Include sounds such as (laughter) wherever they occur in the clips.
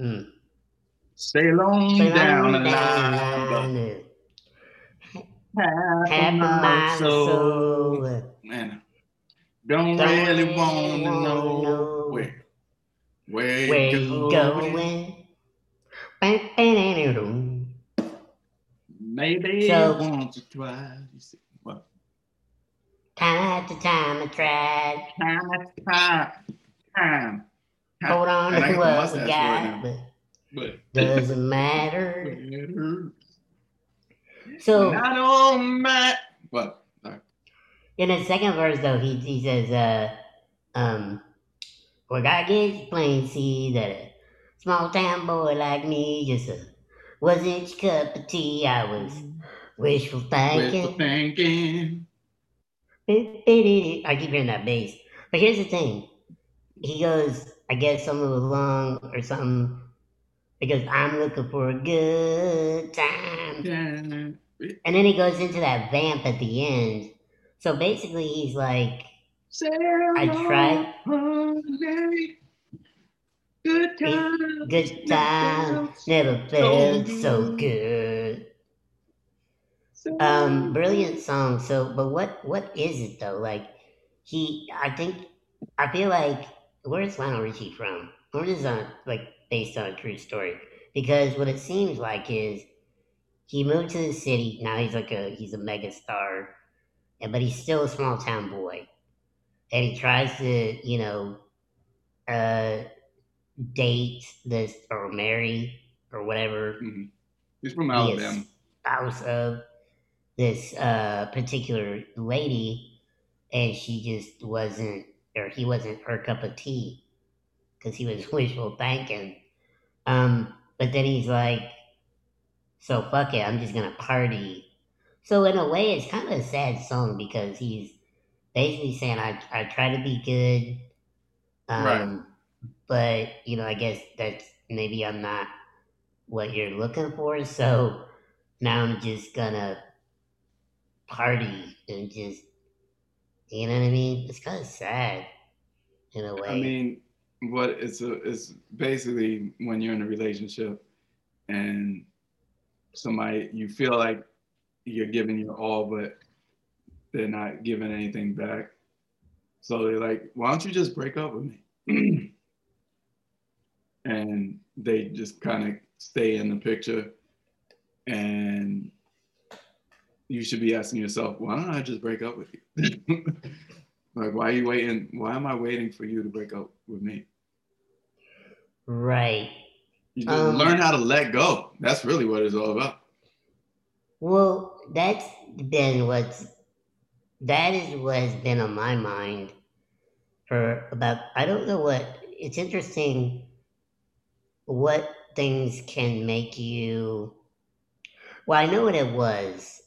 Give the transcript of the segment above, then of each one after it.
Mm. Sail on Sail down on the down line. the the Half half a a mile mile or or so. so. Man, don't Don't really really want to know know where, where, Where you you going. going? Maybe So- once or twice. What? Time after time I tried. Time after time, time. Hold on And I to got the what we mustache right but But doesn't (laughs) matter. So Not on my. What? Sorry. in the second verse though, he he says, uh um well God gets plain see that a small town boy like me just a wasn't your cup of tea. I was wishful Wishful thinking. thinking. I keep hearing that bass. But here's the thing. He goes, I guess something was long or something because I'm looking for a good time. Yeah. And then he goes into that vamp at the end. So basically, he's like, I tried. Holiday. Good times. good time, never felt so good. Um, brilliant song. So, but what what is it though? Like, he, I think, I feel like, where's Lionel Richie from? Or is on like based on a true story? Because what it seems like is he moved to the city. Now he's like a he's a mega star, and but he's still a small town boy, and he tries to you know, uh, date this or marry or whatever Mhm. He's from Alabama. a spouse of this uh, particular lady, and she just wasn't, or he wasn't her cup of tea because he was (laughs) wishful thinking. Um, but then he's like, "So fuck it, I'm just gonna party." So in a way, it's kind of a sad song because he's basically saying, "I I try to be good, um, Right. but you know, I guess that's maybe I'm not what you're looking for. So now I'm just gonna party and just, you know what I mean? It's kind of sad in a way. I mean, what it's a, it's basically when you're in a relationship and somebody you feel like you're giving your all, but they're not giving anything back. So they're like, "Why don't you just break up with me?" (clears throat) and they just kind of stay in the picture, and you should be asking yourself, "Why don't I just break up with you?" (laughs) like, why are you waiting? Why am I waiting for you to break up with me? right. You just Um, learn how to let go. That's really what it's all about. Well, that's been what's that is what has been on my mind for about I don't know what it's interesting what things can make you well, I know what it was.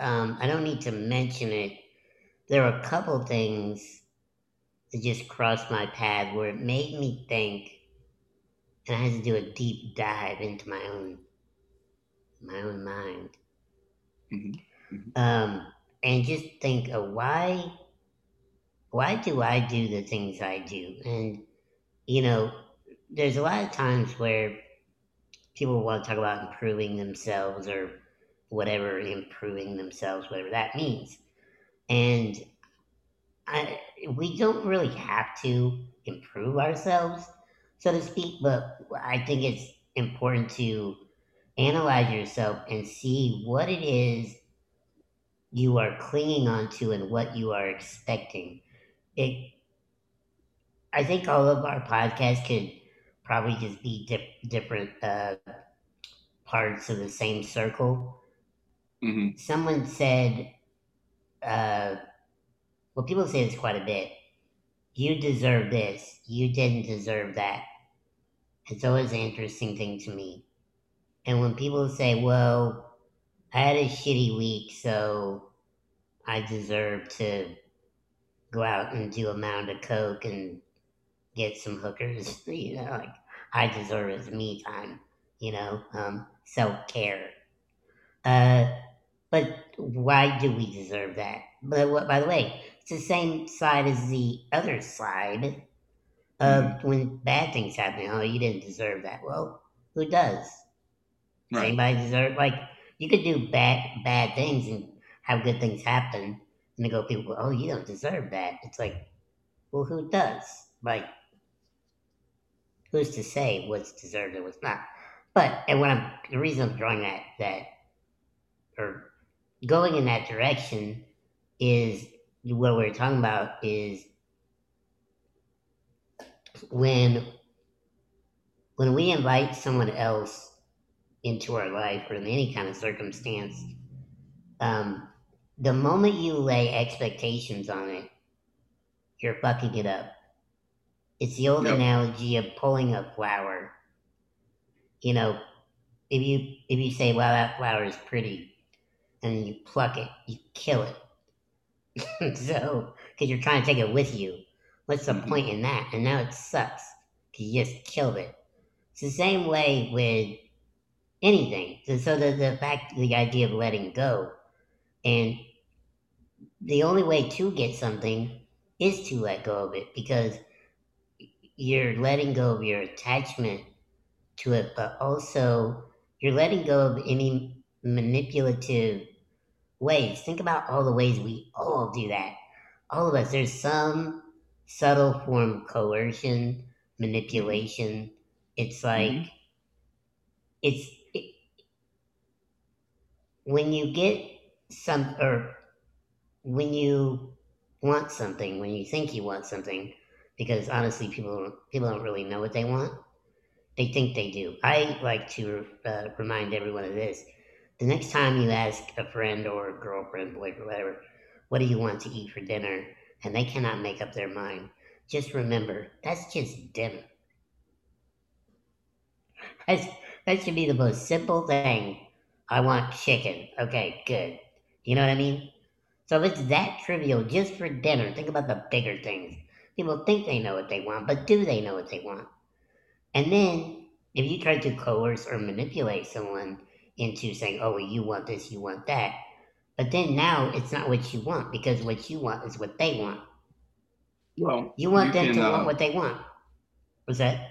Um, I don't need to mention it. There are a couple things that just crossed my path where it made me think and I had to do a deep dive into my own my own mind. Mhm. Um, and just think of why why do I do the things I do? And you know, there's a lot of times where people want to talk about improving themselves or whatever improving themselves, whatever that means. And I, we don't really have to improve ourselves, so to speak, but I think it's important to analyze yourself and see what it is you are clinging onto and what you are expecting. It, I think all of our podcasts could probably just be dif- different uh, parts of the same circle. Hmm Someone said, uh, well, people say this quite a bit. You deserve this. You didn't deserve that. It's always an interesting thing to me. And when people say, well, I had a shitty week, so I deserve to go out and do a mound of coke and get some hookers, (laughs) you know, like I deserve it. Me time, you know, um, self care. Uh, but why do we deserve that? But what, by the way, it's the same side as the other side Uh, mm-hmm. When bad things happen, oh, you didn't deserve that. Well, who does? Does anybody deserve? Like, you could do bad bad things and have good things happen, and they go, people go, oh, you don't deserve that. It's like, well, who does? Like, who's to say what's deserved and what's not? But and when I'm the reason I'm drawing that that or going in that direction is what we're talking about is when when we invite someone else into our life or in any kind of circumstance, um, the moment you lay expectations on it, you're fucking it up. It's the old yep. analogy of pulling a flower. You know, if you if you say, "Well, that flower is pretty," and you pluck it, you kill it. (laughs) so, because you're trying to take it with you, what's the mm-hmm. point in that? And now it sucks because you just killed it. It's the same way with anything. So, so the the fact, the idea of letting go, and the only way to get something is to let go of it because you're letting go of your attachment to it, but also you're letting go of any manipulative ways. Think about all the ways we all do that. All of us, there's some subtle form of coercion, manipulation. It's like, mm-hmm. it's it, when you get some, or when you want something, when you think you want something, because honestly, people people don't really know what they want. They think they do. I like to uh, remind everyone of this: the next time you ask a friend or a girlfriend, boyfriend, whatever, what do you want to eat for dinner, and they cannot make up their mind, just remember that's just dinner. That's, that should be the most simple thing. I want chicken. Okay, good. You know what I mean? So it's that trivial just for dinner, think about the bigger things. People think they know what they want, but do they know what they want? And then, if you try to coerce or manipulate someone into saying, oh, well, you want this, you want that, but then now it's not what you want because what you want is what they want. Well, you want you them can, to uh, want what they want. What's that?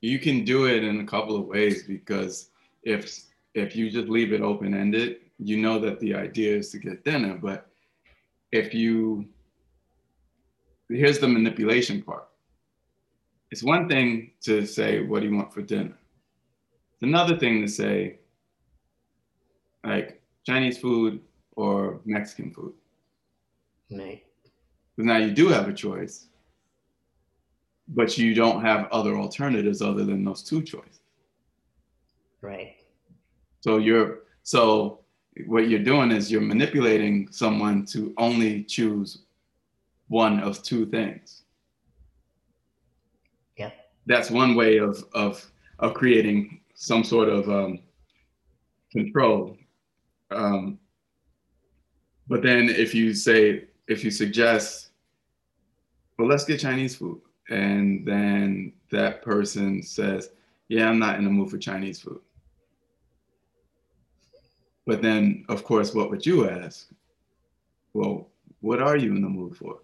You can do it in a couple of ways because if if you just leave it open ended, you know that the idea is to get dinner. But if you here's the manipulation part. It's one thing to say, what do you want for dinner? It's another thing to say, like Chinese food or Mexican food. But now you do have a choice, but you don't have other alternatives other than those two choices. Right. So you're so what you're doing is you're manipulating someone to only choose one of two things. Yeah. That's one way of of of creating some sort of um, control. Um, but then if you say if you suggest, well, let's get Chinese food, and then that person says, yeah, I'm not in the mood for Chinese food. But then, of course, what would you ask? Well, what are you in the mood for?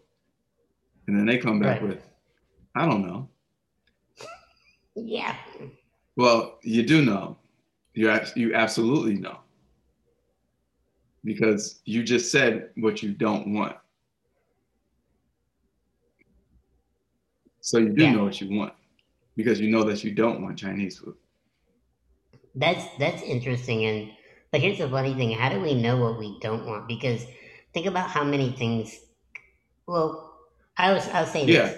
And then they come back right. with, I don't know. Yeah. Well, you do know. You you absolutely know. Because you just said what you don't want. So you do yeah. know what you want because you know that you don't want Chinese food. That's that's interesting and but here's the funny thing, how do we know what we don't want? Because think about how many things well I was I was saying yeah.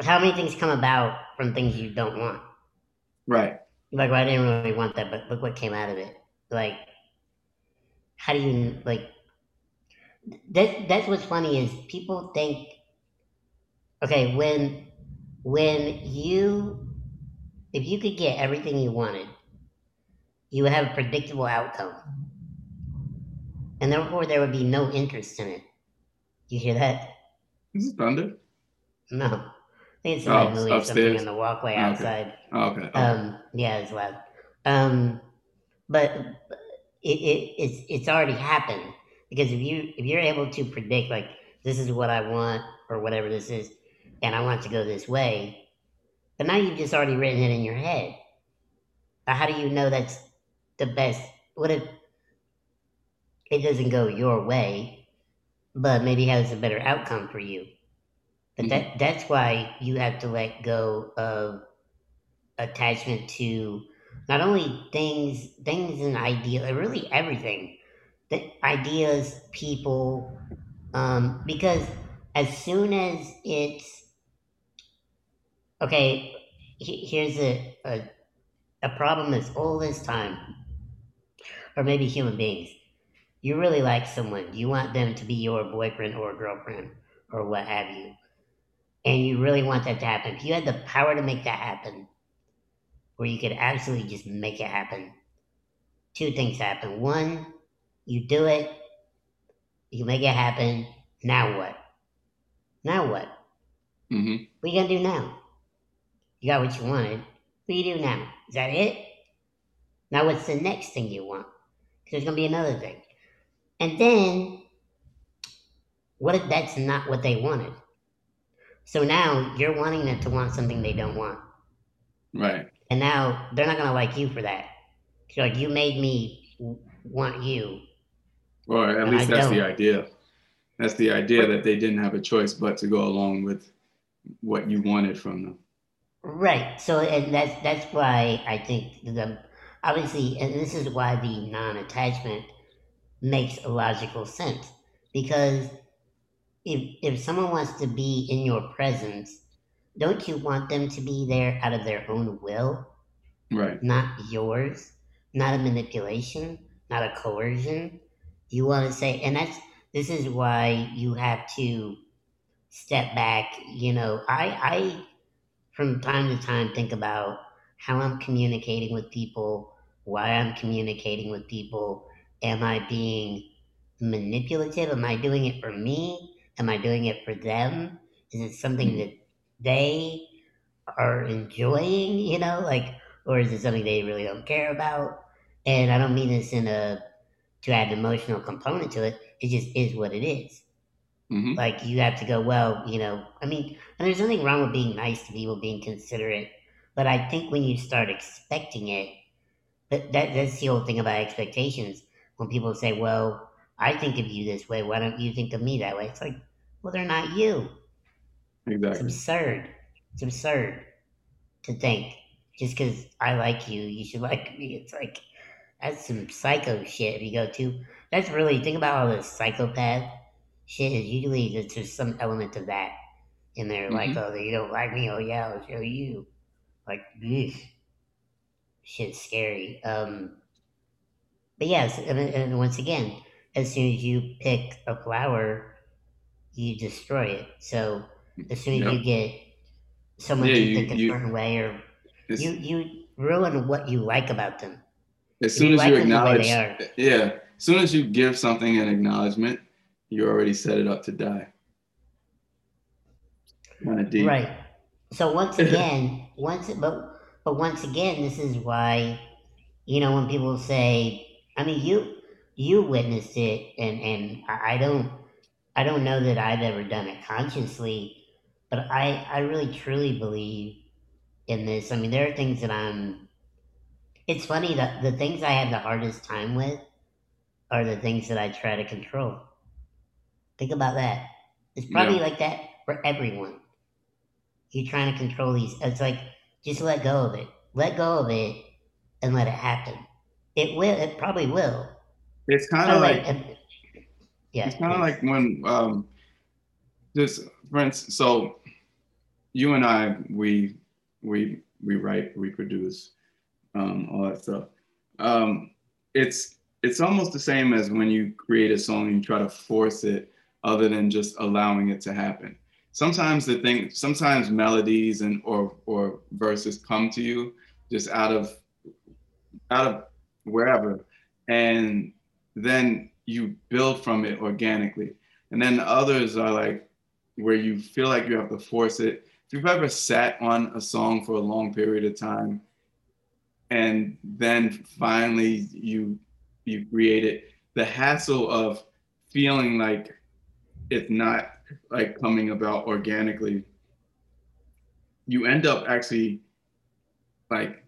How many things come about from things you don't want? Right. Like well, I didn't really want that, but look what came out of it. Like, how do you like? That that's what's funny is people think. Okay, when when you if you could get everything you wanted, you would have a predictable outcome, and therefore there would be no interest in it. You hear that? Is it thunder? No. I think it's somebody oh, moving upstairs. something on the walkway outside. Oh, okay. Oh. Um, yeah, it's loud. Um, but it, it it's it's already happened because if you if you're able to predict like this is what I want or whatever this is, and I want to go this way. But now you've just already written it in your head. But how do you know that's the best? What if it doesn't go your way, but maybe has a better outcome for you? But that Mhm. that's why you have to let go of attachment to not only things things and ideas, really everything. The ideas, people, um, because as soon as it's okay, he- here's a, a a problem that's all this time, or maybe human beings. You really like someone, you want them to be your boyfriend or girlfriend or what have you, and you really want that to happen. If you had the power to make that happen, where you could absolutely just make it happen, two things happen. One, you do it, you make it happen. Now what? Now what? hmm What you gonna do now? You got what you wanted. What do you do now? Is that it? Now what's the next thing you want? 'Cause there's gonna be another thing. And then, what if that's not what they wanted? So now you're wanting them to want something they don't want. Right. And now they're not gonna like you for that. like, you made me want you. Or at least I that's the don't. idea. That's the idea that they didn't have a choice but to go along with what you wanted from them. Right. So, and that's that's why I think the obviously, and this is why the non-attachment makes a logical sense because if if someone wants to be in your presence, don't you want them to be there out of their own will, Right. not yours, not a manipulation, not a coercion? You want to say, and that's this is why you have to step back. You know, I I from time to time think about how I'm communicating with people, why I'm communicating with people. Am I being manipulative? Am I doing it for me? Am I doing it for them? Is it something Mhm. that they are enjoying, you know, like, or is it something they really don't care about? And I don't mean this in a to add an emotional component to it. It just is what it is hmm like you have to go well you know i mean and there's nothing wrong with being nice to people being considerate but i think when you start expecting it that, that that's the whole thing about expectations when people say well i think of you this way why don't you think of me that way it's like well they're not you it's absurd. It's absurd to think just because i like you you should (laughs) like me. It's like that's some psycho shit if you go to. That's really think about all this psychopath shit. Is usually there's just some element of that in there like hmm oh you don't like me. Oh yeah i'll show you. Like ugh, shit's scary. Um but yes and, and once again as soon as you pick a flower you destroy it. So as soon as Yep. you get someone Yeah. to You. think a You. certain way or you you ruin what you like about them as soon you as you like the they acknowledge, are yeah. As soon as you give something an acknowledgement, you already set it up to die. Kind of deep. Right. So once (laughs) again, once but but once again, this is why you know when people say, I mean, you you witnessed it, and and I don't I don't know that I've ever done it consciously, but I I really truly believe in this. I mean, there are things that I'm. It's funny that the things I have the hardest time with are the things that I try to control. Think about that. It's probably Yeah. like that for everyone. You're trying to control these. It's like just let go of it. Let go of it and let it happen. It will. It probably will. It's kind of like um, yeah, it's kind of like when um just for instance, so you and I we we we write, we produce, um, all that stuff. Um, it's it's almost the same as when you create a song and you try to force it, other than just allowing it to happen. Sometimes the thing, sometimes melodies and or or verses come to you just out of out of wherever, and then you build from it organically. And then others are like where you feel like you have to force it. If you've ever sat on a song for a long period of time and then finally you you create it, the hassle of feeling like it's not like coming about organically you end up actually like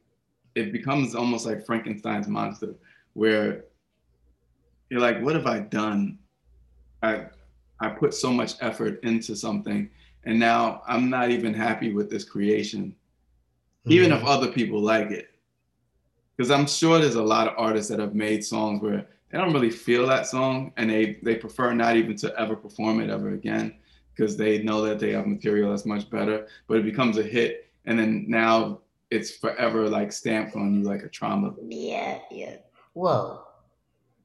it becomes almost like Frankenstein's monster, where you're like, what have I done? I I put so much effort into something, and now I'm not even happy with this creation, mm-hmm. even if other people like it. Because I'm sure there's a lot of artists that have made songs where they don't really feel that song, and they they prefer not even to ever perform it ever again because they know that they have material that's much better. But it becomes a hit, and then now it's forever like stamped on you like a trauma. Yeah, yeah. Whoa.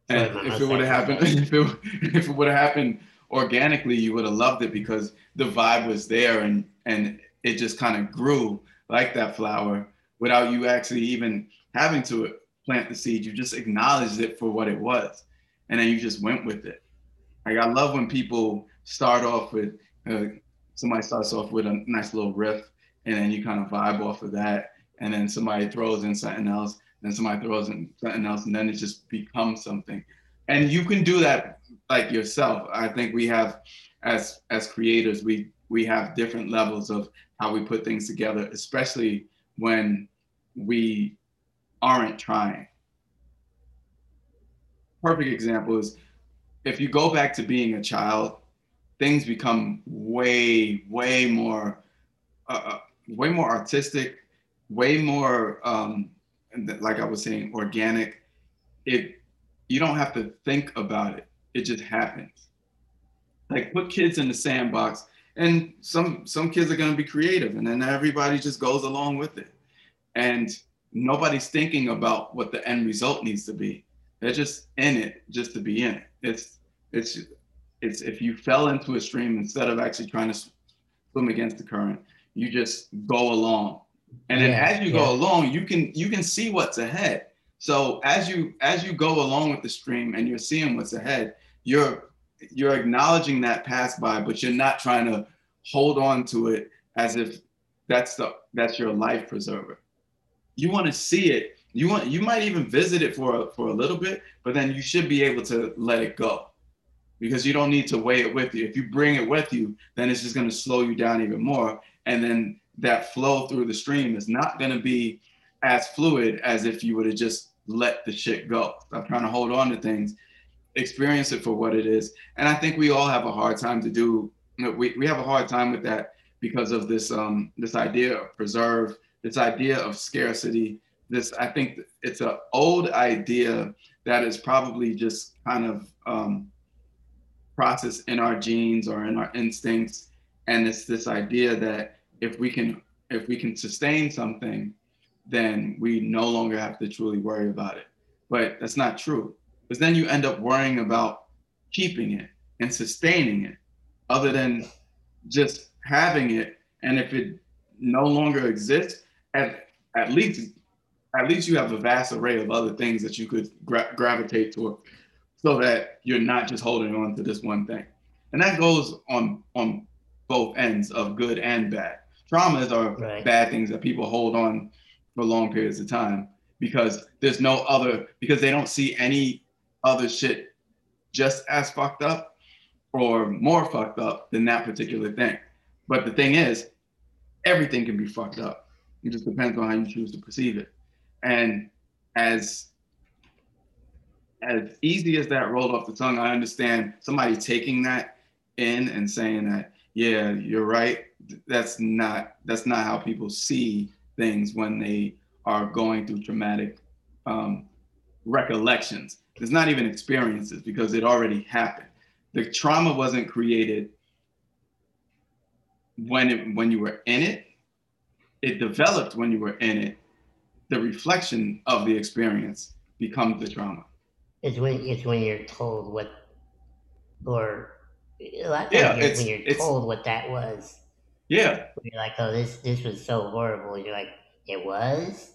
And if it would have happened, (laughs) if it, if it would have happened organically, you would have loved it because the vibe was there and and it just kind of grew like that flower without you actually even having to plant the seed. You just acknowledged it for what it was, and then you just went with it. Like I love when people start off with uh, somebody starts off with a nice little riff, and then you kind of vibe off of that, and then somebody throws in something else, and somebody throws in something else, and then it just becomes something. And you can do that like yourself. I think we have, as as creators, we we have different levels of how we put things together, especially when we aren't trying. Perfect example is if you go back to being a child, things become way, way more, uh, uh way more artistic, way more, um, like I was saying, organic. It you don't have to think about it; it just happens. Like put kids in the sandbox, and some some kids are going to be creative, and then everybody just goes along with it, and nobody's thinking about what the end result needs to be. They're just in it just to be in it. It's it's it's if you fell into a stream instead of actually trying to swim against the current, you just go along and then yeah, as you yeah. go along you can you can see what's ahead so as you as you go along with the stream and you're seeing what's ahead you're you're acknowledging that pass by but you're not trying to hold on to it as if that's the that's your life preserver. You want to see it. You want you might even visit it for a, for a little bit but then you should be able to let it go. Because you don't need to weigh it with you. If you bring it with you then it's just going to slow you down even more. And then that flow through the stream is not going to be as fluid as if you would have just let the shit go. Stop trying to hold on to things, experience it for what it is. And I think we all have a hard time to do. You know, we, we have a hard time with that because of this um, this idea of preserve, this idea of scarcity. This I think it's an old idea that is probably just kind of um, processed in our genes or in our instincts, and it's this idea that if we can if we can sustain something, then we no longer have to truly worry about it. But that's not true. Because then you end up worrying about keeping it and sustaining it, other than just having it. And if it no longer exists, at at least at least you have a vast array of other things that you could gra- gravitate toward, so that you're not just holding on to this one thing. And that goes on on both ends of good and bad traumas are right. bad things that people hold on for long periods of time because there's no other because they don't see any other shit just as fucked up or more fucked up than that particular thing. But the thing is, everything can be fucked up. It just depends on how you choose to perceive it. And as as easy as that rolled off the tongue, I understand somebody taking that in and saying that, yeah, you're right that's not that's not how people see things when they are going through traumatic um, recollections. It's not even experiences because it already happened. The trauma wasn't created when it when you were in it. It developed when you were in it. The reflection of the experience becomes the trauma. It's when it's when you're told what, or a lot of times yeah, when you're told what that was yeah. You're like, oh, this this was so horrible. You're like, it was.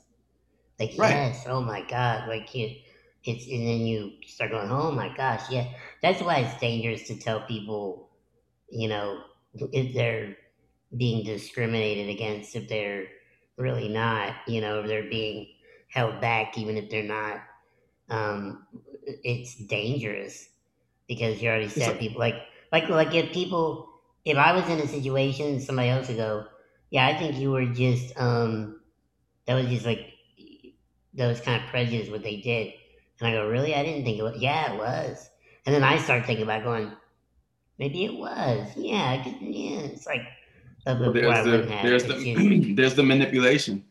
Like right. yes, oh my god, like it, it's and then you start going, oh my gosh, yeah. That's why it's dangerous to tell people, you know, if they're being discriminated against, if they're really not, you know, if they're being held back, even if they're not. Um, it's dangerous because you already said people like like like if people if I was in a situation, somebody else would go, yeah, I think you were just um, that was just like that was kind of prejudice what they did, and I go, really? I didn't think it was. Yeah, it was. And then I start thinking about going, maybe it was. Yeah, yeah. It's like uh, Well, there's the there's just, the there's the manipulation.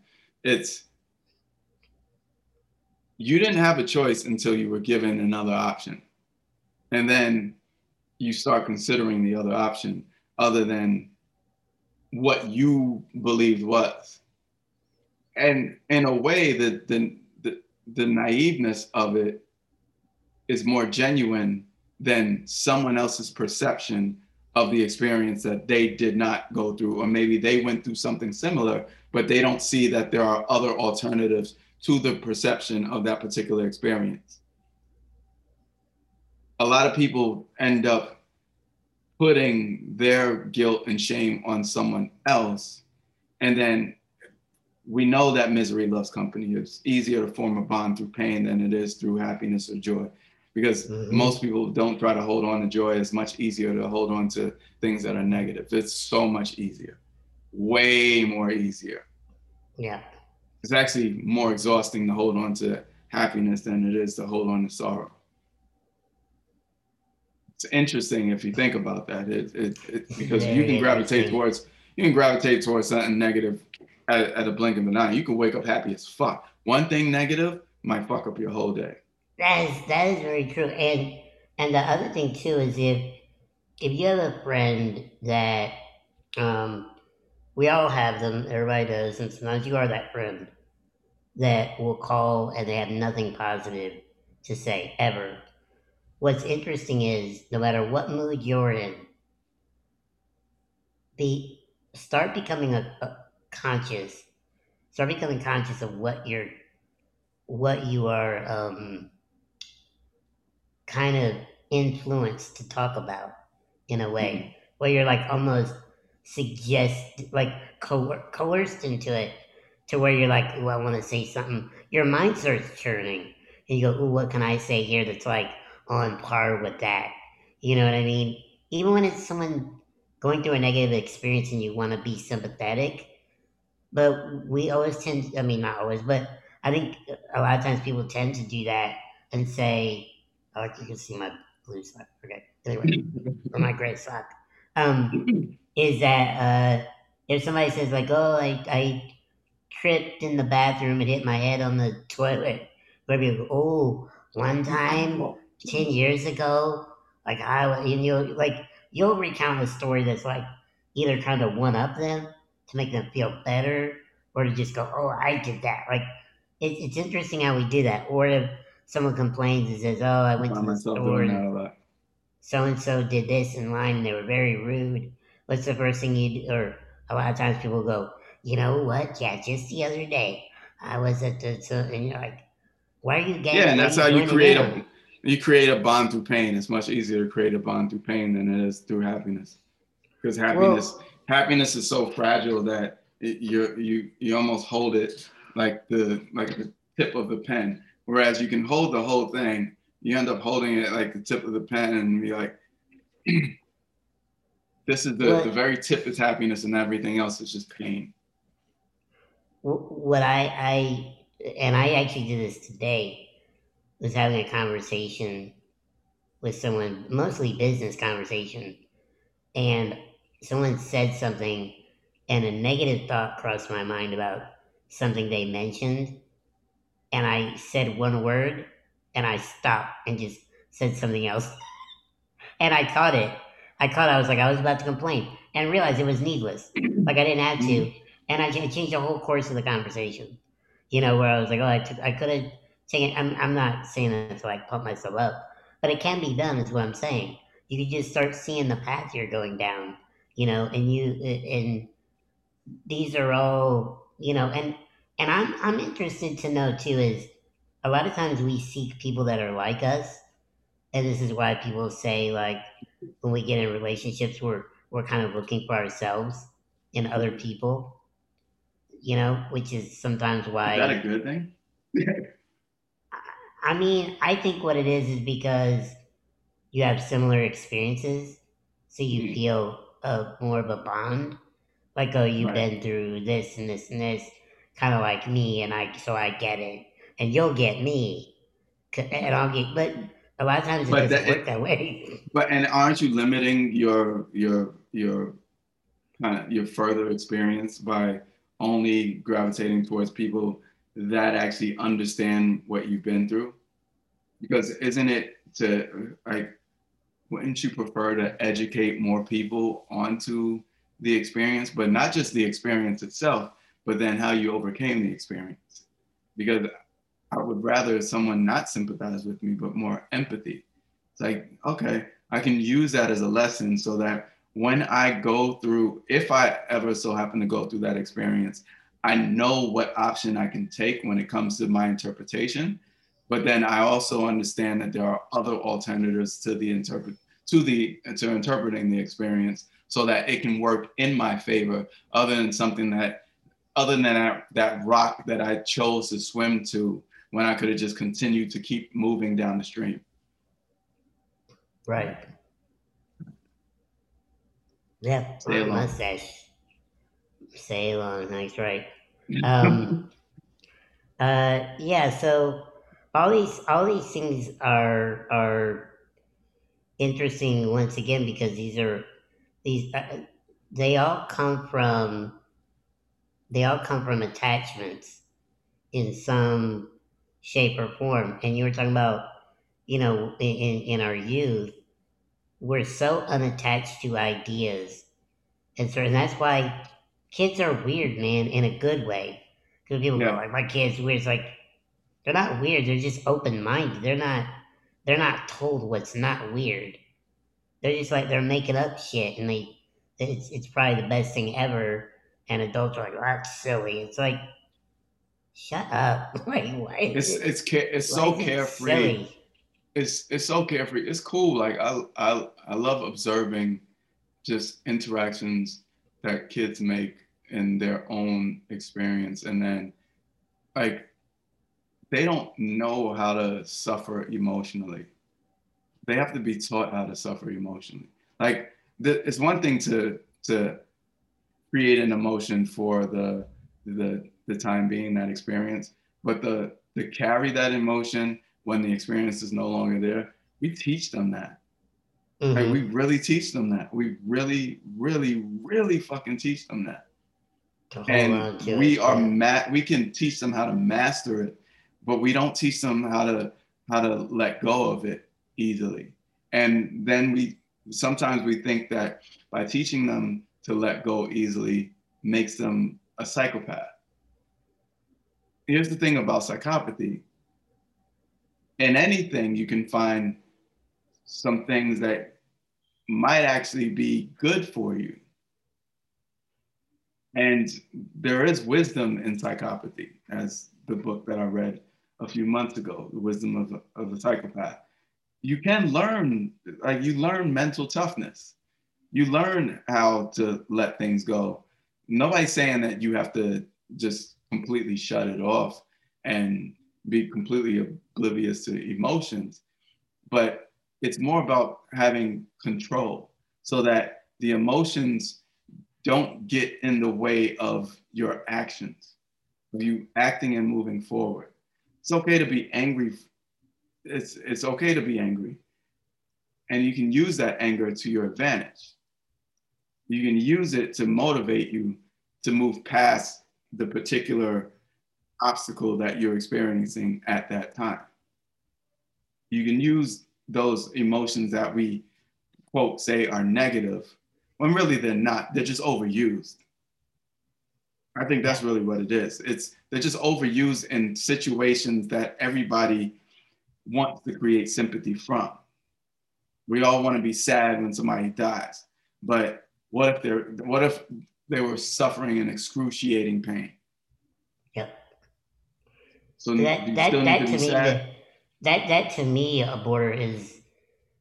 It's you didn't have a choice until you were given another option, and then you start considering the other option other than what you believed was. And in a way, the the the, the naiveness of it is more genuine than someone else's perception of the experience that they did not go through, or maybe they went through something similar, but they don't see that there are other alternatives to the perception of that particular experience. A lot of people end up putting their guilt and shame on someone else. And then we know that misery loves company. It's easier to form a bond through pain than it is through happiness or joy. Because Mhm. most people don't try to hold on to joy. It's much easier to hold on to things that are negative. It's so much easier, way more easier. yeah, It's actually more exhausting to hold on to happiness than it is to hold on to sorrow. It's interesting if you think about that. It, it, it because you can gravitate towards you can gravitate towards something negative at, at a blink of an eye. You can wake up happy as fuck. One thing negative might fuck up your whole day. that is that is very true. And and the other thing too is if if you have a friend that um, we all have them, everybody does, and sometimes you are that friend that will call and they have nothing positive to say ever. What's interesting is no matter what mood you're in, be start becoming a, a conscious, start becoming conscious of what you're, what you are um, kind of influenced to talk about in a way. Where you're like almost suggest like coer- coerced into it to where you're like, oh, I want to say something. Your mind starts churning, and you go, oh, what can I say here that's like on par with that? You know what I mean? Even when it's someone going through a negative experience and you want to be sympathetic, but we always tend, I mean, not always, but I think a lot of times people tend to do that and say, oh, you can see my blue sock. Okay. Anyway, or my gray sock. Um, is that uh, if somebody says like, "Oh, I, I tripped in the bathroom and hit my head on the toilet," go, "Oh, one time ten years ago, like I, wa-" and you'll like you'll recount a story that's like either trying to one up them to make them feel better, or to just go, "Oh, I did that." Like it, it's interesting how we do that. Or if someone complains and says, "Oh, I went to find the store doing and that a lot. so and so did this in line and they were very rude. What's the first thing you do? Or a lot of times people go, you know what? Yeah, just the other day I was at the, so, and you're like, why are you getting? Yeah, and that's how you create a you create a bond through pain. It's much easier to create a bond through pain than it is through happiness. Because happiness happiness is so fragile that it, you you you almost hold it like the like the tip of the pen. Whereas you can hold the whole thing, you end up holding it like the tip of the pen and be like, (clears throat) this is the, Well- the very tip is happiness and everything else is just pain. What I, I and I actually did this today was having a conversation with someone, mostly business conversation, and someone said something, and a negative thought crossed my mind about something they mentioned, and I said one word, and I stopped and just said something else, (laughs) and I caught it. I caught. it. I was like, I was about to complain, and realized it was needless. (clears throat) Like I didn't have to mm-hmm. and I changed the whole course of the conversation. You know, where I was like, oh, I, I could have I'm, I'm not saying that to like pump myself up, but it can be done. Is what I'm saying. You can just start seeing the path you're going down. You know, and you and these are all you know, and and I'm I'm interested to know too is a lot of times we seek people that are like us, and this is why people say like when we get in relationships, we're we're kind of looking for ourselves in other people you know, which is sometimes why. Is that a good thing? (laughs) I mean, I think what it is is because you have similar experiences, so you Mm. feel a more of a bond. Like, oh, you've Right. been through this and this and this, kind of like me, and I so I get it, and you'll get me, and I'll get. But a lot of times it But doesn't that- work that way. But and aren't you limiting your your your kind of your further experience by only gravitating towards people that actually understand what you've been through? Because isn't it to like wouldn't you prefer to educate more people onto the experience, but not just the experience itself, but then how you overcame the experience? Because I would rather someone not sympathize with me, but more empathy. It's like, okay, I can use that as a lesson so that when I go through, if I ever so happen to go through that experience, I know what option I can take when it comes to my interpretation. But then I also understand that there are other alternatives to the interpret to the to interpreting the experience so that it can work in my favor, other than something that other than that, that rock that I chose to swim to when I could have just continued to keep moving down the stream. Right. Yeah, Say my along. mustache. Say along, that's right. Um, (laughs) uh, yeah, so all these all these things are are interesting once again because these are these uh, they all come from they all come from attachments in some shape or form. And you were talking about, you know, in, in, in our youth, we're so unattached to ideas. And so and that's why kids are weird, man, in a good way. Because people Yeah. go like, my kid's weird. It's like they're not weird. They're just open minded. They're not. They're not told what's not weird. They're just like they're making up shit, and they. It's it's probably the best thing ever. And adults are like, that's silly. It's like, shut up. (laughs) Like, why? It's it- it's it's so carefree. silly? It's it's so carefree. It's cool. Like I I I love observing just interactions that kids make in their own experience, and then like they don't know how to suffer emotionally. They have to be taught how to suffer emotionally. Like the, it's one thing to to create an emotion for the the the time being that experience, but the to carry that emotion when the experience is no longer there, we teach them that. Like Mhm. we really teach them that. We really, really, really fucking teach them that To hold on and we are ma- we can teach them how to master it but we don't teach them how to how to let go of it easily. And then we sometimes we think that by teaching them to let go easily makes them a psychopath. Here's the thing about psychopathy. In anything you can find some things that might actually be good for you and there is wisdom in psychopathy, as the book that I read a few months ago, The Wisdom of of a Psychopath. You can learn, like, you learn mental toughness. You learn how to let things go. Nobody's saying that you have to just completely shut it off and be completely oblivious to emotions, but it's more about having control so that the emotions don't get in the way of your actions, of you acting and moving forward. It's okay to be angry. It's, it's okay to be angry. And you can use that anger to your advantage. You can use it to motivate you to move past the particular obstacle that you're experiencing at that time. You can use those emotions that we quote say are negative when really they're not. They're just overused. I think that's really what it is. It's they're just overused in situations that everybody wants to create sympathy from. We all want to be sad when somebody dies, but what if they're what if they were suffering in excruciating pain? Yep. So that that, that to to me sad. that that to me a border is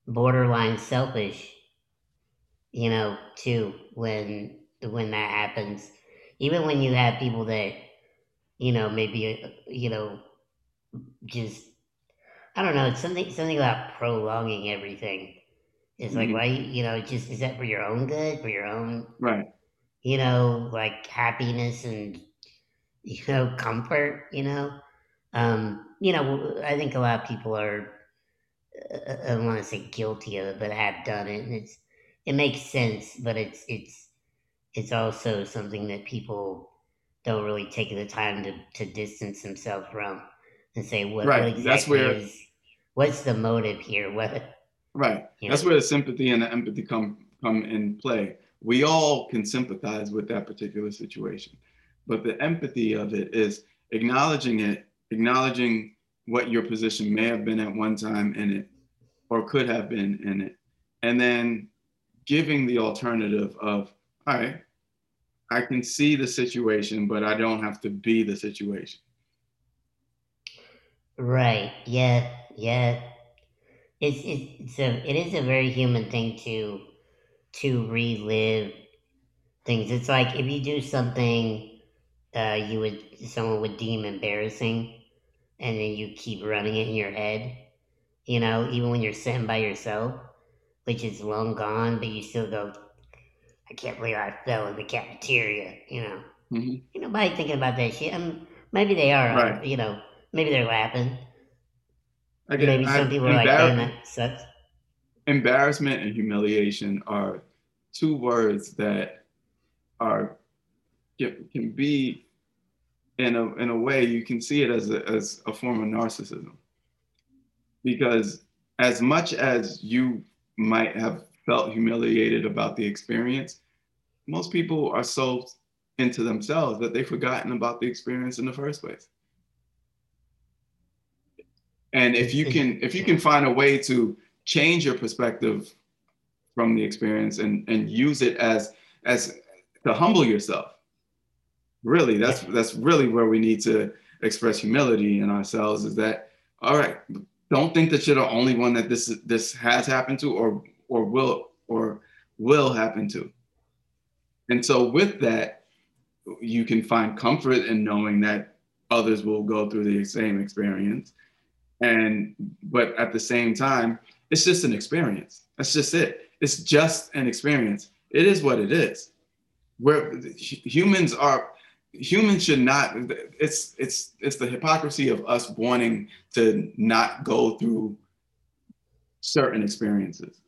borderline selfish you know too when when that happens even when you have people that you know maybe uh, you know just i don't know it's something something about prolonging everything it's like Mhm. why you know just is that for your own good for your own Right. you know, like happiness and you know comfort. You know, um, you know, I think a lot of people are. uh, I don't want to say guilty of it, but have done it, and it's it makes sense. But it's it's it's also something that people don't really take the time to, to distance themselves from and say what, what Right. That's exactly where is what's the motive here (laughs) what right. That's know where the sympathy and the empathy come come in play. We all can sympathize with that particular situation. But the empathy of it is acknowledging it, acknowledging what your position may have been at one time in it or could have been in it. And then giving the alternative of, all right, I can see the situation, but I don't have to be the situation. right. Yeah. Yeah. It's, it's a it is a very human thing to to relive things. It's like if you do something uh you would someone would deem embarrassing and then you keep running it in your head you know even when you're sitting by yourself which is long gone but you still go I can't believe I fell in the cafeteria, you know. Mhm. Ain't nobody thinking about that shit. Um, maybe they are, Right. you know, maybe they're laughing. Again, Maybe some I, people are like, damn, that sucks. embarrassment and humiliation are two words that are can, can be in a in a way you can see it as a, as a form of narcissism because as much as you might have felt humiliated about the experience. Most people are so into themselves that they've forgotten about the experience in the first place. And if you can if you can find a way to change your perspective from the experience and and use it as as to humble yourself really that's that's really where we need to express humility in ourselves is that all right don't think that you're the only one that this this has happened to or or will or will happen to. And so with that you can find comfort in knowing that others will go through the same experience. And but at the same time it's just an experience. That's just it. It's just an experience. It is what it is. Where humans are humans should not it's it's it's the hypocrisy of us wanting to not go through certain experiences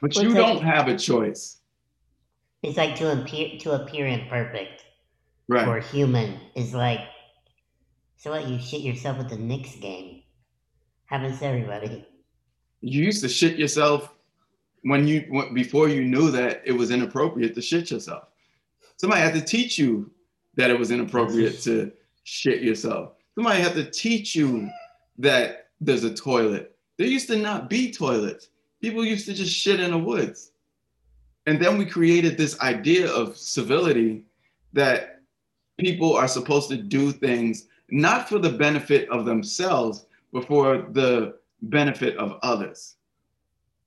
but Well, you don't like have a choice it's like to appear to appear imperfect right or human is like so what you shit yourself at the Knicks game. Happens to everybody. you used to shit yourself when you before you knew that it was inappropriate to shit yourself somebody had to teach you that it was inappropriate to shit yourself. Somebody had to teach you that there's a toilet. There used to not be toilets. People used to just shit in the woods. And then we created this idea of civility that people are supposed to do things not for the benefit of themselves but for the benefit of others.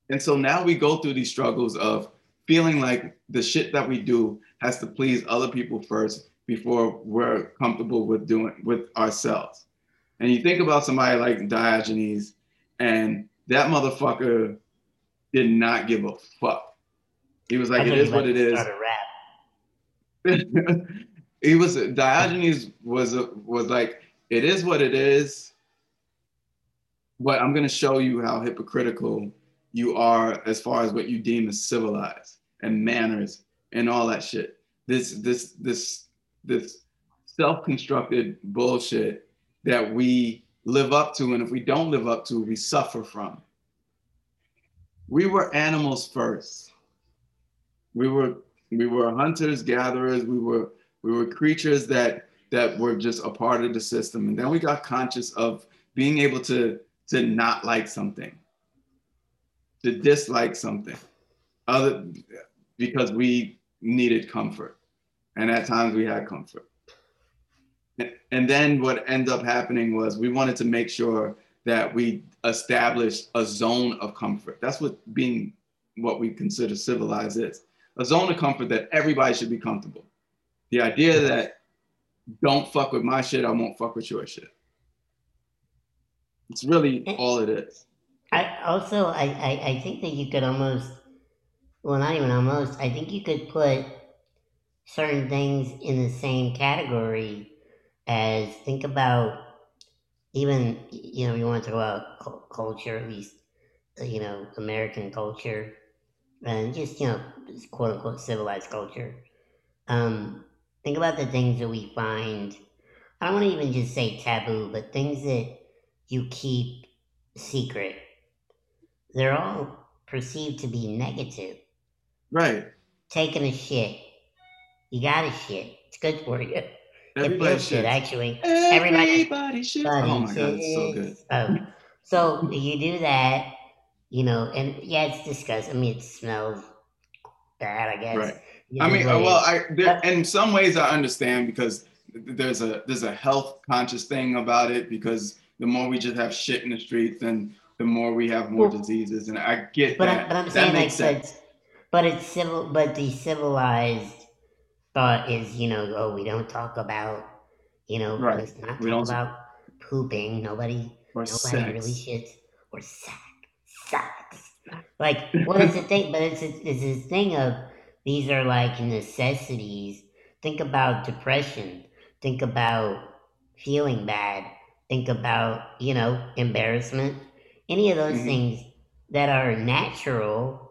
And so now we go through these struggles of feeling like the shit that we do has to please other people first before we're comfortable with doing with ourselves. And you think about somebody like Diogenes, and that motherfucker did not give a fuck. He was like, it is what it is. start a rap. (laughs) he was Diogenes was was like, it is what it is. But I'm gonna show you how hypocritical you are as far as what you deem as civilized and manners and all that shit. This this this this self-constructed bullshit that we live up to, and if we don't live up to, we suffer from. We were animals first. We were we were hunters, gatherers, we were we were creatures that that were just a part of the system. And then we got conscious of being able to to not like something, to dislike something, other because we needed comfort. And at times we had comfort. And then what ended up happening was we wanted to make sure that we established a zone of comfort. That's what being what we consider civilized is a zone of comfort that everybody should be comfortable. The idea that don't fuck with my shit, I won't fuck with your shit. It's really all it is. I also I, I, I think that you could almost well not even almost, I think you could put certain things in the same category as think about even you know you want to talk about culture at least you know American culture and just you know quote unquote civilized culture. Um, think about the things that we find. I don't want to even just say taboo, but things that you keep secret. They're all perceived to be negative. Right. Taking a shit. You got a shit. It's good for you. Everybody it feels good, actually. Everybody, Everybody should. Oh my god, it's so good. Oh, so you do that, you know, and yeah, it's disgusting. I mean, it smells bad, I guess. Right. You I mean, well, I there, uh in some ways I understand because there's a there's a health conscious thing about it because the more we just have shit in the streets, then the more we have more well, diseases. And I get but that. I, but I'm saying like, sense. but, but it's civil, but the civilized thought is, you know, oh, we don't talk about, you know, right. let's not we talk don't... about pooping. Nobody, or nobody sex. really shits or sex, sex. Like, well, it's a thing, but it's a, it's this thing of these are like necessities. Think about depression. Think about feeling bad think about, you know, embarrassment, any of those mm-hmm. things that are natural,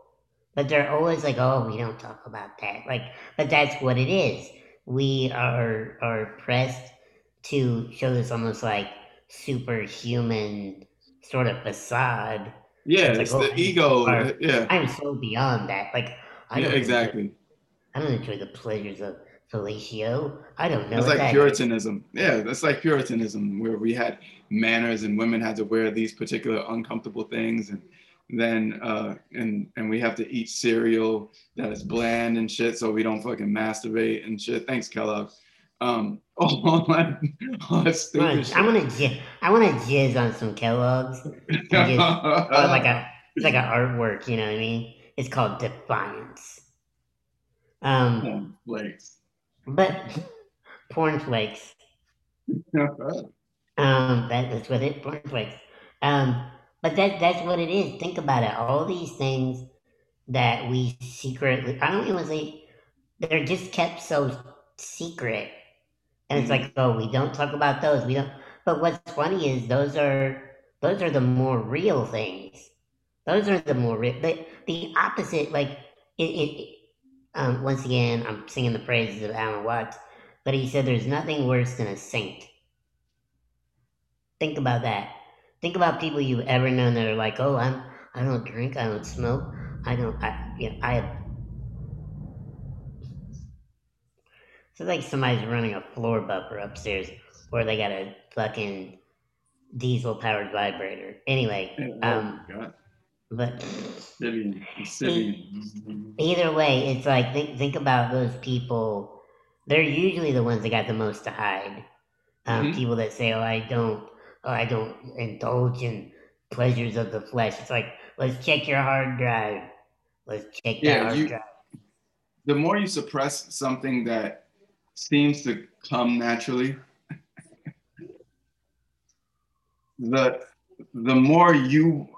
but they're always like, oh, we don't talk about that. Like, but that's what it is. We are are pressed to show this almost like superhuman sort of facade. Yeah, it's, it's like, the oh, ego. Are, yeah, I'm so beyond that. Like, I yeah, exactly. Enjoy, I don't enjoy the pleasures of fellatio. I don't know. It's like Puritanism. Is. Yeah, that's like Puritanism, where we had manners and women had to wear these particular uncomfortable things, and then uh, and and we have to eat cereal that is bland and shit, so we don't fucking masturbate and shit. Thanks, Kellogg. Um, (laughs) all that, all that stupid I want to I want to jizz on some Kellogg's. Just, like a it's like an artwork, you know what I mean? It's called Defiance. Um, flakes, But porn flakes. (laughs) um, that, that's what it porn flakes. Um, but that that's what it is. Think about it. All these things that we secretly I don't even say they're just kept so secret. And it's mm-hmm. like, oh, we don't talk about those. We don't but what's funny is those are those are the more real things. Those are the more real the, the opposite, like it, it um, once again, I'm singing the praises of Alan Watts, but he said there's nothing worse than a saint. Think about that. Think about people you've ever known that are like, oh, I'm, I don't drink, I don't smoke, I don't, I, you know, I have. It's like somebody's running a floor buffer upstairs, or they got a fucking diesel powered vibrator. Anyway, oh, um, but either way, it's like think think about those people. They're usually the ones that got the most to hide. Um, mm-hmm. People that say, "Oh, I don't, I don't indulge in pleasures of the flesh." It's like, let's check your hard drive. Let's check yeah, hard you, drive. The more you suppress something that seems to come naturally, (laughs) the the more you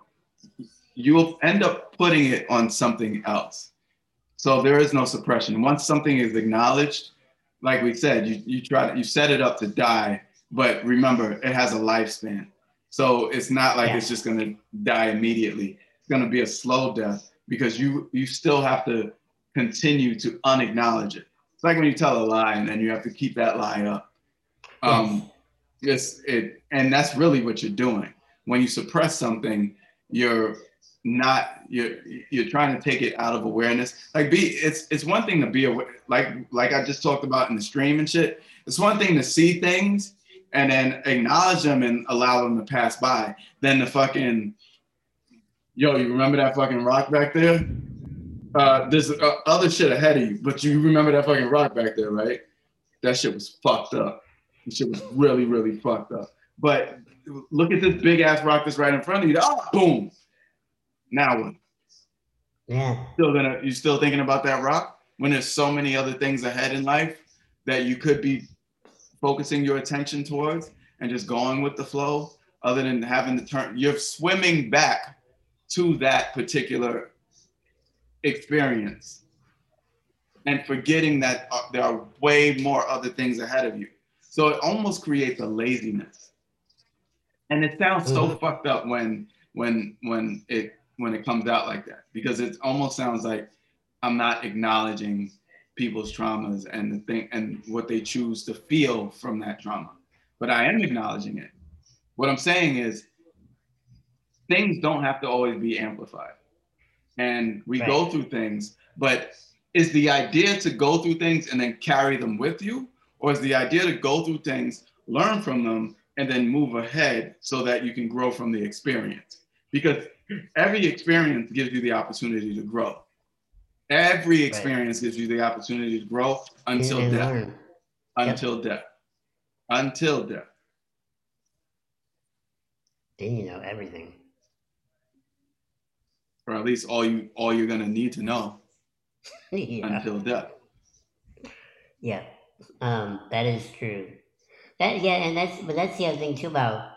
you'll end up putting it on something else. So there is no suppression. Once something is acknowledged, like we said, you, you try to, you set it up to die, but remember it has a lifespan. So it's not like yeah. it's just gonna die immediately. It's gonna be a slow death because you you still have to continue to unacknowledge it. It's like when you tell a lie and then you have to keep that lie up. Um, yes. It's it, and that's really what you're doing. When you suppress something, you're not you're you're trying to take it out of awareness like be it's it's one thing to be aware like like i just talked about in the stream and shit it's one thing to see things and then acknowledge them and allow them to pass by then the fucking yo you remember that fucking rock back there? Uh there's uh, other shit ahead of you but you remember that fucking rock back there right? That shit was fucked up. That shit was really really fucked up. But look at this big ass rock that's right in front of you. Oh boom. Now what? Yeah. Still gonna you still thinking about that rock when there's so many other things ahead in life that you could be focusing your attention towards and just going with the flow other than having to turn you're swimming back to that particular experience and forgetting that uh, there are way more other things ahead of you. So it almost creates a laziness. And it sounds so mm-hmm. fucked up when when when it when it comes out like that because it almost sounds like I'm not acknowledging people's traumas and the thing and what they choose to feel from that trauma. But I am acknowledging it. What I'm saying is things don't have to always be amplified. And we right. go through things, but is the idea to go through things and then carry them with you? Or is the idea to go through things, learn from them, and then move ahead so that you can grow from the experience? Because every experience gives you the opportunity to grow. Every experience right. gives you the opportunity to grow until death. Learn. Until yep. death. Until death. Then you know everything or at least all you all you're gonna need to know (laughs) yeah. until death. Yeah, um, that is true. That yeah, and that's but that's the other thing too about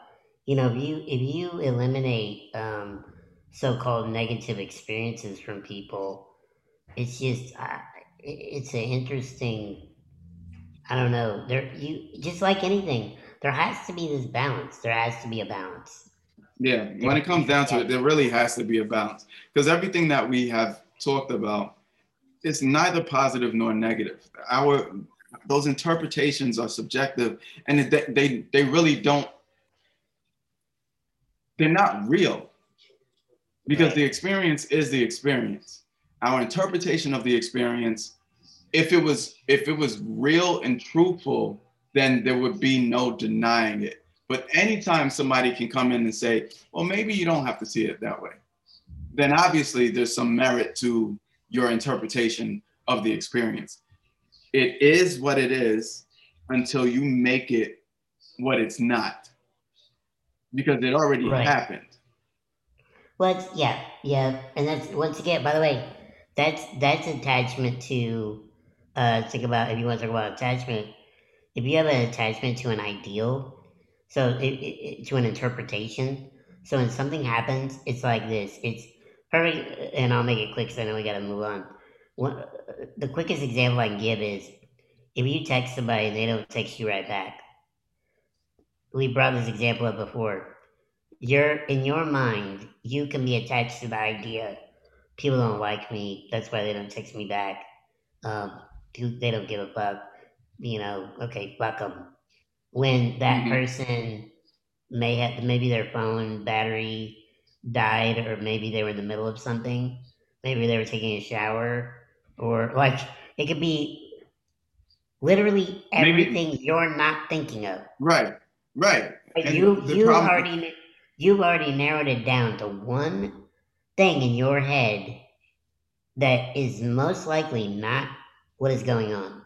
you know if you if you eliminate um, so-called negative experiences from people, it's just it's an interesting. I don't know. There you just like anything. There has to be this balance. There has to be a balance. Yeah, when it comes down to it, there really has to be a balance because everything that we have talked about is neither positive nor negative. Our those interpretations are subjective, and they they, they really don't. They're not real because right. the experience is the experience. Our interpretation of the experience, if it was if it was real and truthful, then there would be no denying it. But anytime somebody can come in and say, well, maybe you don't have to see it that way, then obviously there's some merit to your interpretation of the experience. It is what it is until you make it what it's not, because it already right. happened. Well, yeah, yeah, and that's once again. By the way, that's that's attachment to. Uh, think about if you want to talk about attachment. If you have an attachment to an ideal, so it, it, to an interpretation. So when something happens, it's like this. It's perfect, and I'll make it quick because I know we got to move on. The quickest example I can give is if you text somebody and they don't text you right back. We brought this example up before. You're in your mind, you can be attached to the idea. People don't like me. That's why they don't text me back. Um, they don't give a fuck. You know, okay, fuck them when that mm-hmm. person may have maybe their phone battery died or maybe they were in the middle of something maybe they were taking a shower or like it could be literally everything maybe, you're not thinking of right right you you already you've already narrowed it down to one thing in your head that is most likely not what is going on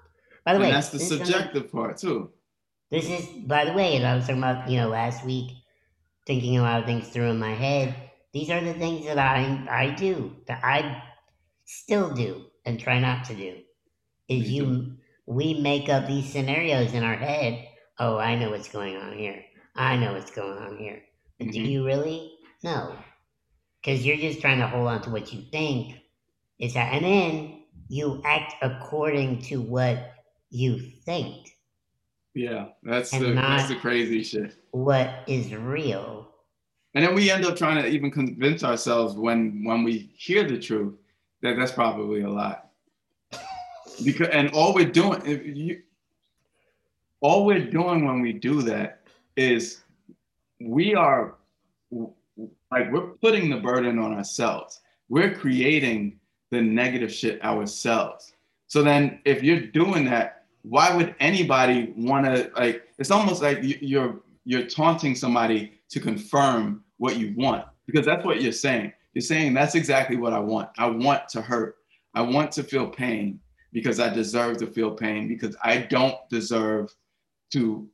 by the and way that's the subjective part too this is, by the way, as I was talking about, you know, last week, thinking a lot of things through in my head. These are the things that I I do that I still do and try not to do. Is you we make up these scenarios in our head. Oh, I know what's going on here. I know what's going on here. But mm-hmm. do you really? No, because you're just trying to hold on to what you think is that, and then you act according to what you think. Yeah, that's the that's the crazy shit. What is real? And then we end up trying to even convince ourselves when when we hear the truth that that's probably a lie. Because and all we're doing, if you, all we're doing when we do that is we are like we're putting the burden on ourselves. We're creating the negative shit ourselves. So then if you're doing that, why would anybody want to like it's almost like you're you're taunting somebody to confirm what you want because that's what you're saying you're saying that's exactly what i want i want to hurt i want to feel pain because i deserve to feel pain because i don't deserve to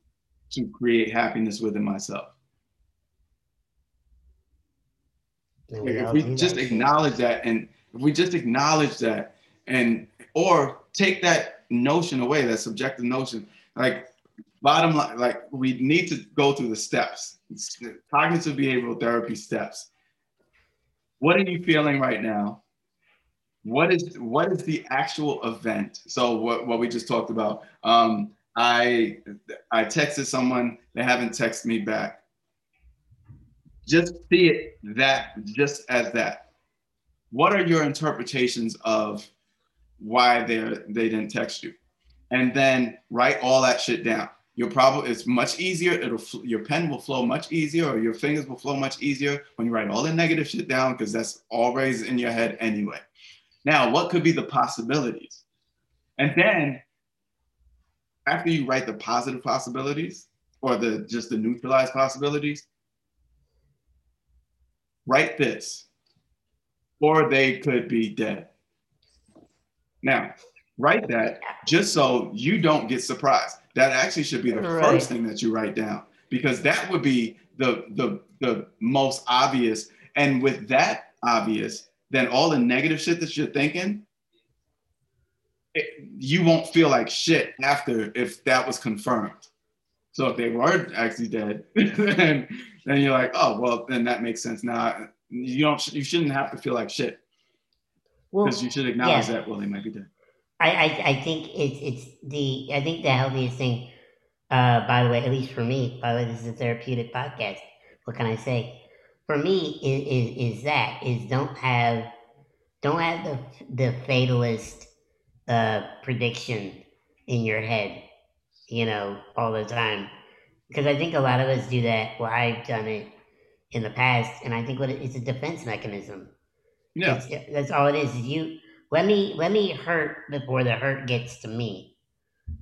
to create happiness within myself if we just acknowledge that and if we just acknowledge that and or take that notion away, that subjective notion. Like bottom line, like we need to go through the steps, cognitive behavioral therapy steps. What are you feeling right now? what is what is the actual event? So what what we just talked about. Um, I I texted someone, they haven't texted me back. Just see it that just as that. What are your interpretations of why they they didn't text you? And then write all that shit down. Your problem is much easier. It'll your pen will flow much easier, or your fingers will flow much easier when you write all the negative shit down because that's always in your head anyway. Now, what could be the possibilities? And then after you write the positive possibilities or the just the neutralized possibilities, write this, or they could be dead. Now, write that just so you don't get surprised. That actually should be the right. first thing that you write down because that would be the the the most obvious. And with that obvious, then all the negative shit that you're thinking, it, you won't feel like shit after if that was confirmed. So if they were actually dead, (laughs) then, then you're like, oh well, then that makes sense. Now you don't, you shouldn't have to feel like shit because well, you should acknowledge yeah. that well they might be dead. I, I, I think it's it's the I think the healthiest thing. Uh, by the way, at least for me, by the way, this is a therapeutic podcast. What can I say? For me, is is, is that is don't have don't have the the fatalist uh, prediction in your head, you know, all the time. Because I think a lot of us do that. Well, I've done it in the past, and I think what it, it's a defense mechanism. Yeah, it's, that's all it is. You let me let me hurt before the hurt gets to me.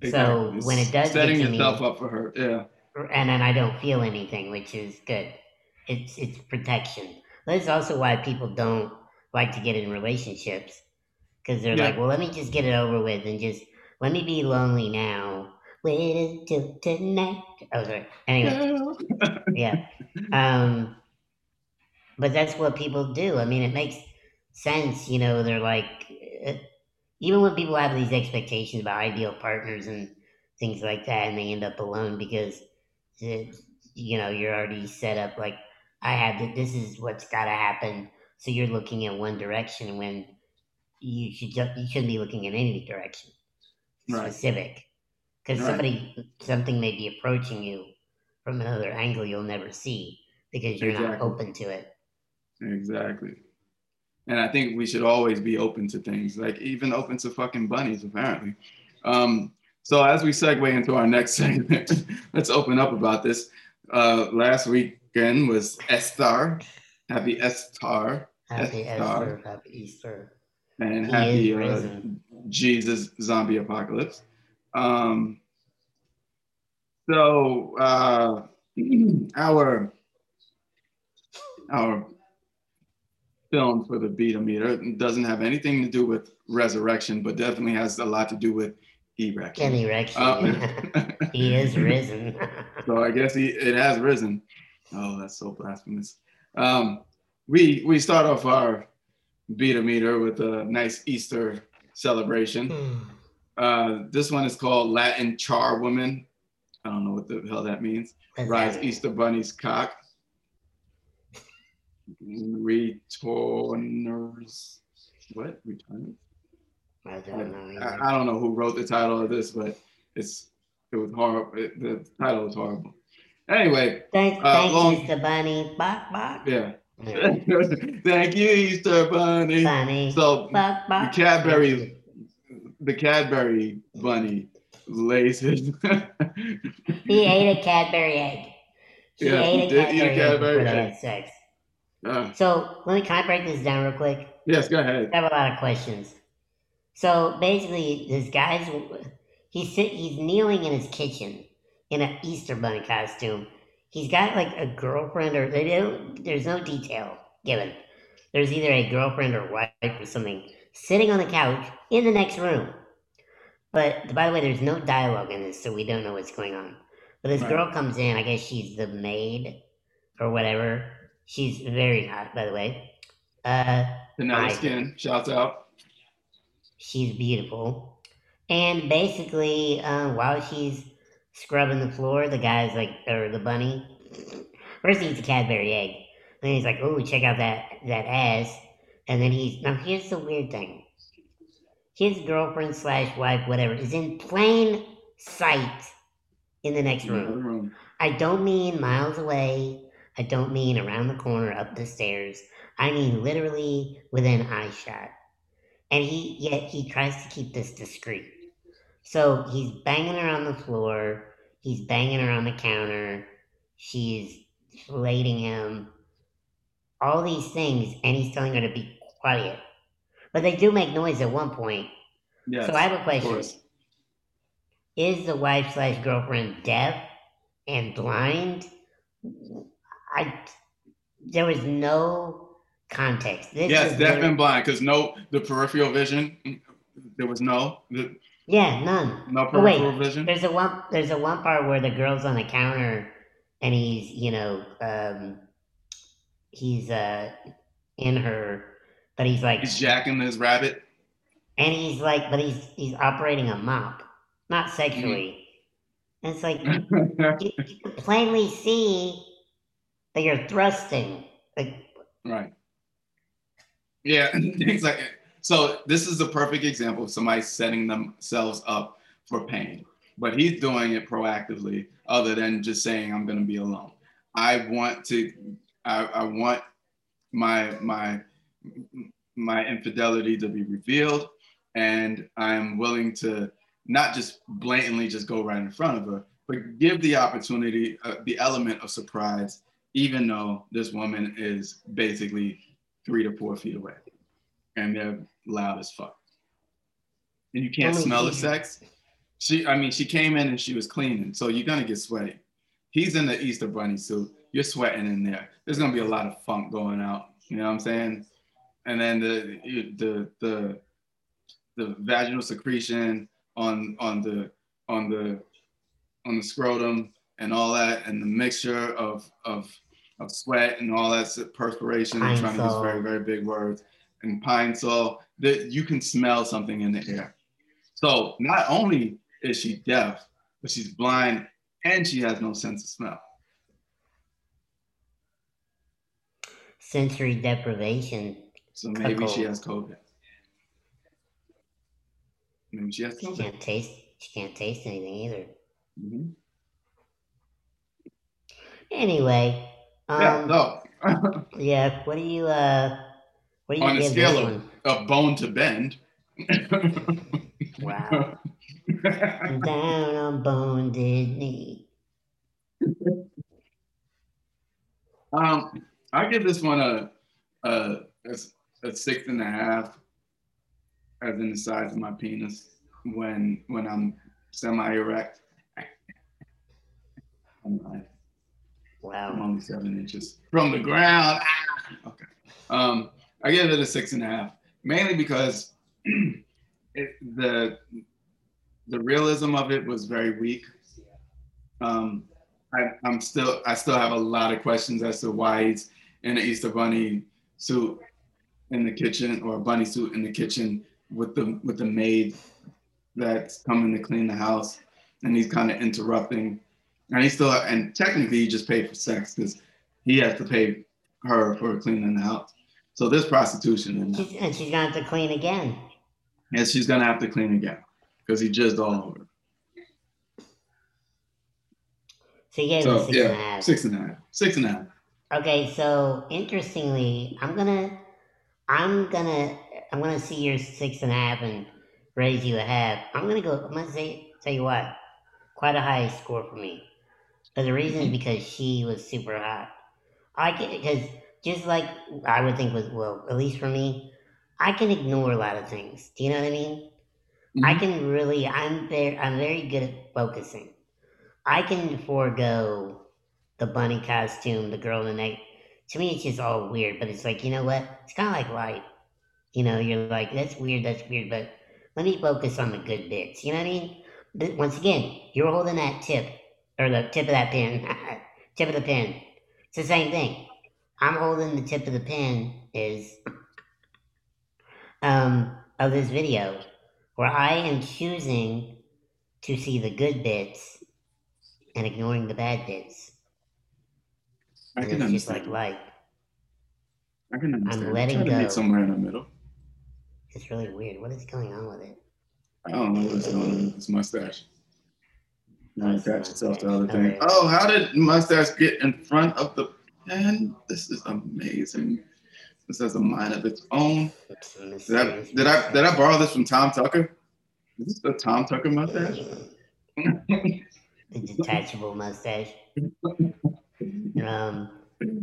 Exactly. So when it does setting get to yourself me, up for hurt, yeah. And then I don't feel anything, which is good. It's it's protection. That's also why people don't like to get in relationships because they're yeah. like, well, let me just get it over with and just let me be lonely now. Wait until tonight. Oh, sorry. Anyway, (laughs) yeah. Um, but that's what people do. I mean, it makes sense. You know, they're like, uh, even when people have these expectations about ideal partners and things like that, and they end up alone because, you know, you're already set up like, I have to, this is what's got to happen. So you're looking in one direction when you should just, you shouldn't be looking in any direction specific because right. somebody something may be approaching you from another angle you'll never see because you're exactly. not open to it exactly and i think we should always be open to things like even open to fucking bunnies apparently um, so as we segue into our next (laughs) segment let's open up about this uh, last weekend was Estar. Happy Estar. Happy Estar. Happy Easter and he happy uh, Jesus zombie apocalypse. Um, so uh, (clears throat) our our film for the beta meter doesn't have anything to do with resurrection, but definitely has a lot to do with erection. And erection. Um, (laughs) he is risen. (laughs) so I guess he it has risen. Oh, that's so blasphemous. Um, we we start off our beta meter with a nice Easter celebration. Hmm. Uh, this one is called Latin Char Woman. I don't know what the hell that means. Rise Easter Bunny's cock. Returners. What? Returners? I don't know. I, I, don't know who wrote the title of this, but it's it was horrible. It, the title was horrible. Anyway. Thanks, uh, thanks long, Mr. Bunny. Bok, bok. Yeah. Thank you, Easter (laughs) Bunny. Bunny. So the Cadbury, the Cadbury bunny lays (laughs) he ate a Cadbury egg. He yeah, ate a Cadbury, eat a Cadbury egg. Sex. Uh, so let me kind of break this down real quick. Yes, go ahead. I have a lot of questions. So basically, this guy's he's sit, he's kneeling in his kitchen in an Easter bunny costume he's got like a girlfriend or they don't there's no detail given there's either a girlfriend or wife or something sitting on the couch in the next room but by the way there's no dialogue in this so we don't know what's going on but this right. girl comes in i guess she's the maid or whatever she's very hot by the way uh the nice skin shouts out she's beautiful and basically uh, while she's scrubbing the floor. The guy's like, or the bunny. First he eats a Cadbury egg. Then he's like, "Oh, check out that that ass." And then he's now here's the weird thing. His girlfriend slash wife, whatever, is in plain sight in the next room. room. I don't mean miles away. I don't mean around the corner, up the stairs. I mean literally within eye shot. And he yet he tries to keep this discreet. So he's banging her on the floor. He's banging her on the counter. She's filleting him. All these things, and he's telling her to be quiet. But they do make noise at one point. Yes, so I have a question. Is the wife slash girlfriend deaf and blind? I there was no context. This Yes, deaf and blind, because no, the peripheral vision, there was no, the, yeah, none. no Oh, wait. peripheral vision. There's a one. There's a one part where the girl's on the counter, and he's you know um, he's uh in her, but he's like, He's jacking his rabbit. and he's like, but he's he's operating a mop, not Mm-hmm. sexually. And it's like you, (laughs) you can plainly see that you're thrusting. Like, Right. Yeah, (laughs) exactly. So this is the perfect example of somebody setting themselves up for pain. But he's doing it proactively, other than just saying, I'm gonna be alone. I want to I, I want my my my infidelity to be revealed and I'm willing to not just blatantly just go right in front of her, but give the opportunity, uh, the element of surprise, even though this woman is basically three to four feet away and they're loud as fuck. And you can't Only smell the sex. She, I mean, she came in and she was cleaning, so you're gonna get sweaty. He's in the Easter Bunny suit. You're sweating in there. There's gonna be a lot of funk going out. You know what I'm saying? And then the the the the vaginal secretion on on the on the on the scrotum and all that, and the mixture of of of sweat and all that perspiration. I'm trying to use very very big words and pine sol. That you can smell something in the air. So not only is she deaf, but she's blind and she has no sense of smell. sensory deprivation. So maybe she has COVID. Maybe she has COVID. She can't taste. She can't taste anything either. Mhm. Anyway, um, yeah, no. (laughs) yeah. What do you uh? What do you On a give scale this of- one? a bone to bend. Wow. I'm (laughs) down on bonded knee. um, I give this one a, a, a, six and a half, as in the size of my penis when when I'm semi erect. I'm, I'm only seven inches from the ground. Ah! Okay. Um, I give it a six and a half, mainly because (clears throat) it, the the realism of it was very weak. Um, I, I'm still I still have a lot of questions as to why he's in an Easter Bunny suit in the kitchen or a bunny suit in the kitchen with the with the maid that's coming to clean the house, and he's kind of interrupting. And he still and technically he just paid for sex because he has to pay her for cleaning the house. So there's prostitution in. She's, and she's gonna have to clean again. And she's gonna have to clean again because he jizzed all over. So you gave So six and a yeah, half. six and a half. Six and a half. Okay, so interestingly, I'm gonna, I'm gonna, I'm gonna see your six and a half and raise you a half. I'm gonna go. I'm gonna say, tell you what, quite a high score for me. But the reason is because she was super hot. I can because just like I would think was well, at least for me, I can ignore a lot of things. Do you know what I mean? I Mhm. can really. I'm very. I'm very good at focusing. I can forego the bunny costume, the girl in the neck. To me, it's just all weird. But it's like you know what? It's kind of like life. You know, you're like that's weird, that's weird, but let me focus on the good bits. You know what I mean? But once again, you're holding that tip or the tip of that pen (laughs) tip of the pen It's the same thing. I'm holding the tip of the pen is um of this video where I am choosing to see the good bits and ignoring the bad bits. I And can it's just understand. like life. I can understand. letting Try to go. somewhere in the middle. It's really weird. What is going on with it? I don't know what's going on with this mustache. Now That's the attach itself to other things. Oh, how did mustache get in front of the pen? This is amazing. This has a mind of its own. Did I did I did I borrow this from Tom Tucker? Is this the Tom Tucker mustache? (laughs) the detachable mustache. (laughs) Um,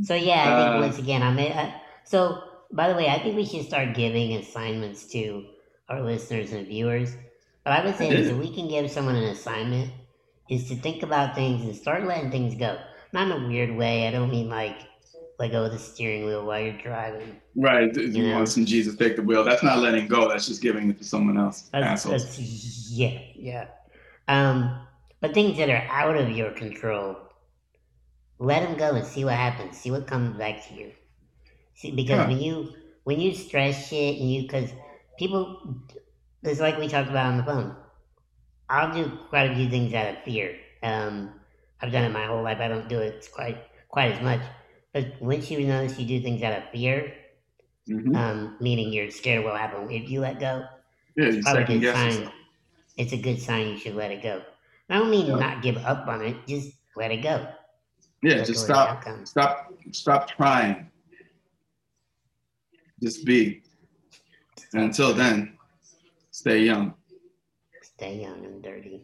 so yeah, I think Uh, once again, I mean, I, so by the way, I think we should start giving assignments to our listeners and viewers. But I would say is if we can give someone an assignment, is to think about things and start letting things go. Not in a weird way. I don't mean like let go of the steering wheel while you're driving. Right. You Yeah. want some Jesus take the wheel. That's not letting go. That's just giving it to someone else. That's, that's yeah, yeah. Um, but things that are out of your control, let them go and see what happens. See what comes back to you. See, because Huh. when you when you stress shit and you because people, it's like we talked about on the phone. I'll do quite a few things out of fear. Um, I've done it my whole life. I don't do it quite quite as much. But once you notice you do things out of fear, Mhm. um, meaning you're scared of what will happen if you let go, Yeah, you probably a good sign. yourself. It's a good sign you should let it go. I don't mean Yeah. not give up on it, just let it go. Yeah, just go of the stop. Stop. Stop trying. Just be. And until then, stay young. Stay young and dirty.